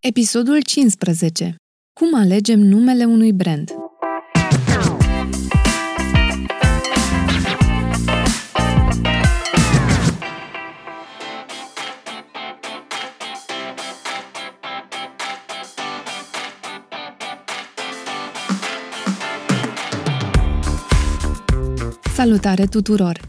Episodul 15. Cum alegem numele unui brand? Salutare tuturor!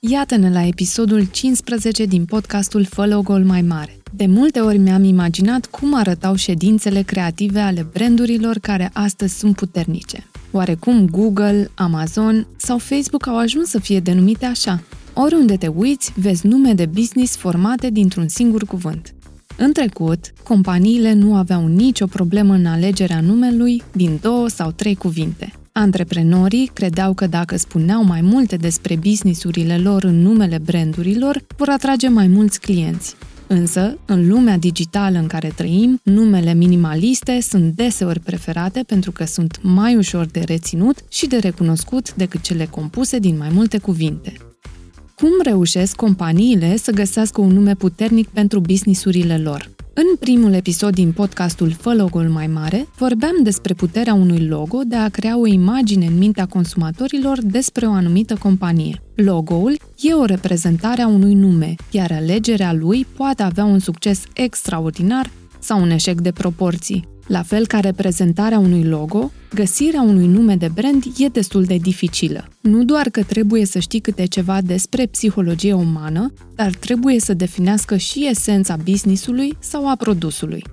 Iată-ne la episodul 15 din podcastul Fă logo mai mare. De multe ori mi-am imaginat cum arătau ședințele creative ale brandurilor care astăzi sunt puternice. Oarecum Google, Amazon sau Facebook au ajuns să fie denumite așa. Oriunde te uiți, vezi nume de business formate dintr-un singur cuvânt. În trecut, companiile nu aveau nicio problemă în alegerea numelui din două sau trei cuvinte – Antreprenorii credeau că dacă spuneau mai multe despre businessurile lor în numele brandurilor, vor atrage mai mulți clienți. Însă, în lumea digitală în care trăim, numele minimaliste sunt deseori preferate pentru că sunt mai ușor de reținut și de recunoscut decât cele compuse din mai multe cuvinte. Cum reușesc companiile să găsească un nume puternic pentru businessurile lor? În primul episod din podcastul Fă logo mai mare, vorbeam despre puterea unui logo de a crea o imagine în mintea consumatorilor despre o anumită companie. Logo-ul e o reprezentare a unui nume, iar alegerea lui poate avea un succes extraordinar sau un eșec de proporții. La fel ca reprezentarea unui logo, găsirea unui nume de brand e destul de dificilă. Nu doar că trebuie să știi câte ceva despre psihologie umană, dar trebuie să definească și esența businessului sau a produsului.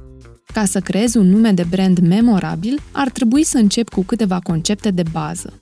Ca să creezi un nume de brand memorabil, ar trebui să începi cu câteva concepte de bază.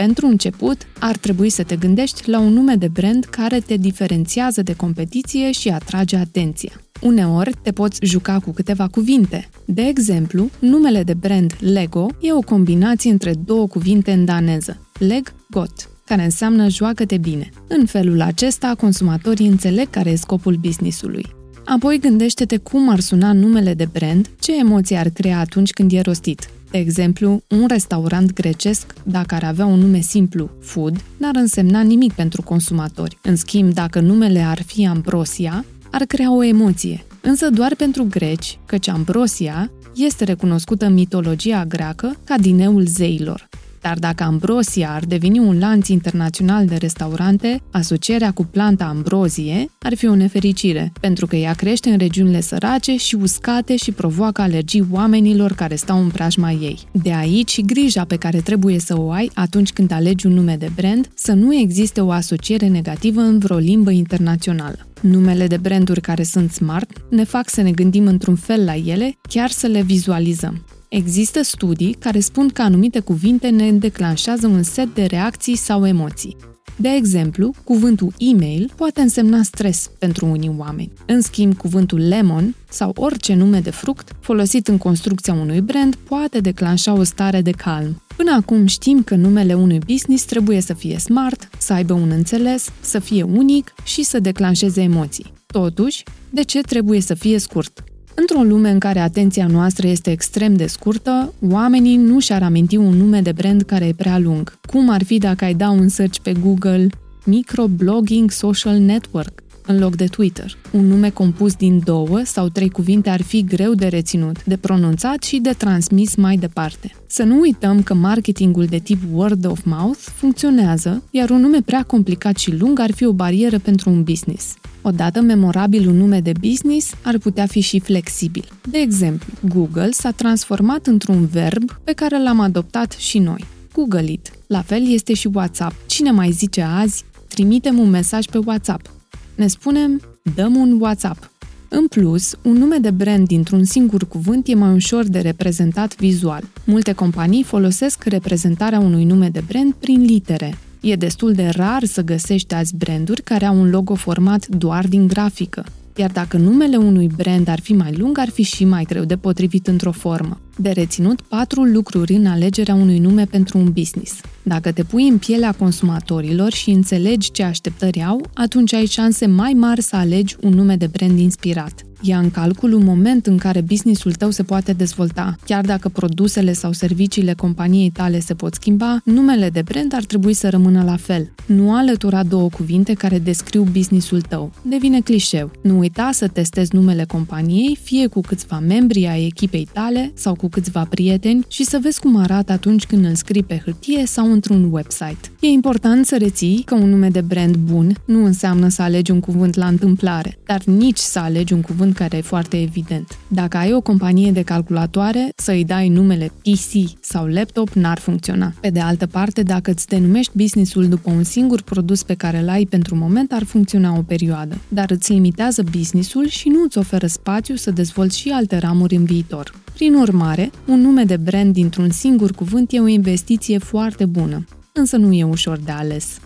Pentru început, ar trebui să te gândești la un nume de brand care te diferențiază de competiție și atrage atenția. Uneori te poți juca cu câteva cuvinte. De exemplu, numele de brand Lego e o combinație între două cuvinte în daneză, leg got, care înseamnă joacă-te bine. În felul acesta, consumatorii înțeleg care e scopul businessului. Apoi gândește-te cum ar suna numele de brand, ce emoții ar crea atunci când e rostit. De exemplu, un restaurant grecesc, dacă ar avea un nume simplu, Food, n-ar însemna nimic pentru consumatori. În schimb, dacă numele ar fi Ambrosia, ar crea o emoție, însă doar pentru greci, căci Ambrosia este recunoscută în mitologia greacă ca dineul zeilor. Dar dacă Ambrosia ar deveni un lanț internațional de restaurante, asocierea cu planta ambrozie ar fi o nefericire, pentru că ea crește în regiunile sărace și uscate și provoacă alergii oamenilor care stau în preajma ei. De aici și grija pe care trebuie să o ai atunci când alegi un nume de brand, să nu existe o asociere negativă în vreo limbă internațională. Numele de branduri care sunt smart ne fac să ne gândim într-un fel la ele, chiar să le vizualizăm. Există studii care spun că anumite cuvinte ne declanșează un set de reacții sau emoții. De exemplu, cuvântul e-mail poate însemna stres pentru unii oameni. În schimb, cuvântul lemon sau orice nume de fruct folosit în construcția unui brand poate declanșa o stare de calm. Până acum știm că numele unui business trebuie să fie smart, să aibă un înțeles, să fie unic și să declanșeze emoții. Totuși, de ce trebuie să fie scurt? Într-o lume în care atenția noastră este extrem de scurtă, oamenii nu și-ar aminti un nume de brand care e prea lung. Cum ar fi dacă ai da un search pe Google Microblogging Social Network în loc de Twitter? Un nume compus din două sau trei cuvinte ar fi greu de reținut, de pronunțat și de transmis mai departe. Să nu uităm că marketingul de tip word of mouth funcționează, iar un nume prea complicat și lung ar fi o barieră pentru un business. Odată memorabil un nume de business ar putea fi și flexibil. De exemplu, Google s-a transformat într-un verb pe care l-am adoptat și noi. Google it. La fel este și WhatsApp. Cine mai zice azi, trimitem un mesaj pe WhatsApp. Ne spunem, dăm un WhatsApp. În plus, un nume de brand dintr-un singur cuvânt e mai ușor de reprezentat vizual. Multe companii folosesc reprezentarea unui nume de brand prin litere, E destul de rar să găsești azi branduri care au un logo format doar din grafică. Iar dacă numele unui brand ar fi mai lung, ar fi și mai greu de potrivit într-o formă. De reținut patru lucruri în alegerea unui nume pentru un business. Dacă te pui în pielea consumatorilor și înțelegi ce așteptări au, atunci ai șanse mai mari să alegi un nume de brand inspirat. ia în calcul un moment în care businessul tău se poate dezvolta. Chiar dacă produsele sau serviciile companiei tale se pot schimba, numele de brand ar trebui să rămână la fel. Nu alătura două cuvinte care descriu businessul tău. Devine clișeu. Nu uita să testezi numele companiei, fie cu câțiva membri ai echipei tale sau cu câțiva prieteni și să vezi cum arată atunci când îl scrii pe hârtie sau într-un website. E important să reții că un nume de brand bun nu înseamnă să alegi un cuvânt la întâmplare, dar nici să alegi un cuvânt care e foarte evident. Dacă ai o companie de calculatoare, să îi dai numele PC sau laptop n-ar funcționa. Pe de altă parte, dacă îți denumești businessul după un singur produs pe care îl ai pentru moment, ar funcționa o perioadă, dar îți limitează businessul și nu îți oferă spațiu să dezvolți și alte ramuri în viitor. Prin urmare, un nume de brand dintr-un singur cuvânt e o investiție foarte bună, însă nu e ușor de ales.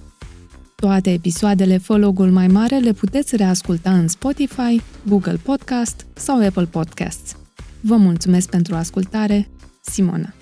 Toate episoadele Follow Goal Mai Mare le puteți reasculta în Spotify, Google Podcast sau Apple Podcasts. Vă mulțumesc pentru ascultare, Simona.